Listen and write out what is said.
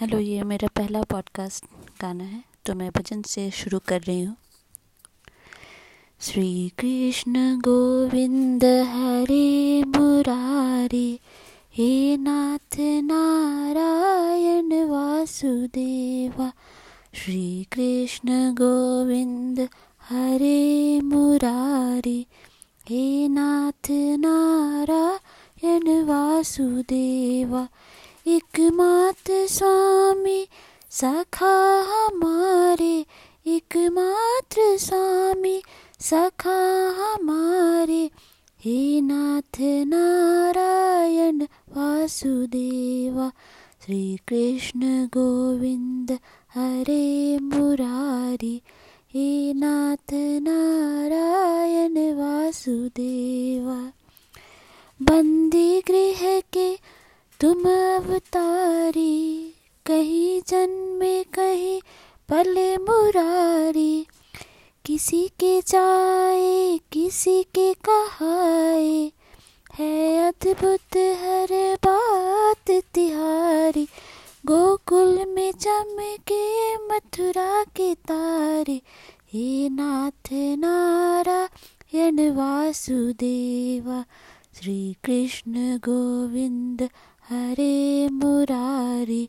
Hello, ये मेरा पहला पॉडकास्ट गाना है तो मैं भजन से शुरू कर रही हूँ। श्री कृष्ण गोविंद हरे मुरारी, हे नाथ नारायण वासुदेवा। श्री कृष्ण गोविंद हरे मुरारी, हे नाथ नारायण वासुदेवा। एकमात्र स्वामी, सखा हमारे। एकमात्र स्वामी, सखा हमारे। हे नाथ नारायण वासुदेवा श्री कृष्ण गोविंद हरे मुरारी। हे नाथ नारायण वासुदेवा, बंदी गृह के तुम जन्मे कहीं, पले मुरारी, किसी के जाए किसी के कहाए, है अद्भुत हर बात तिहारी, गोकुल में चमके मथुरा के तारे, हे नाथ नारायण वासुदेवा, श्री कृष्ण गोविंद हरे मुरारी।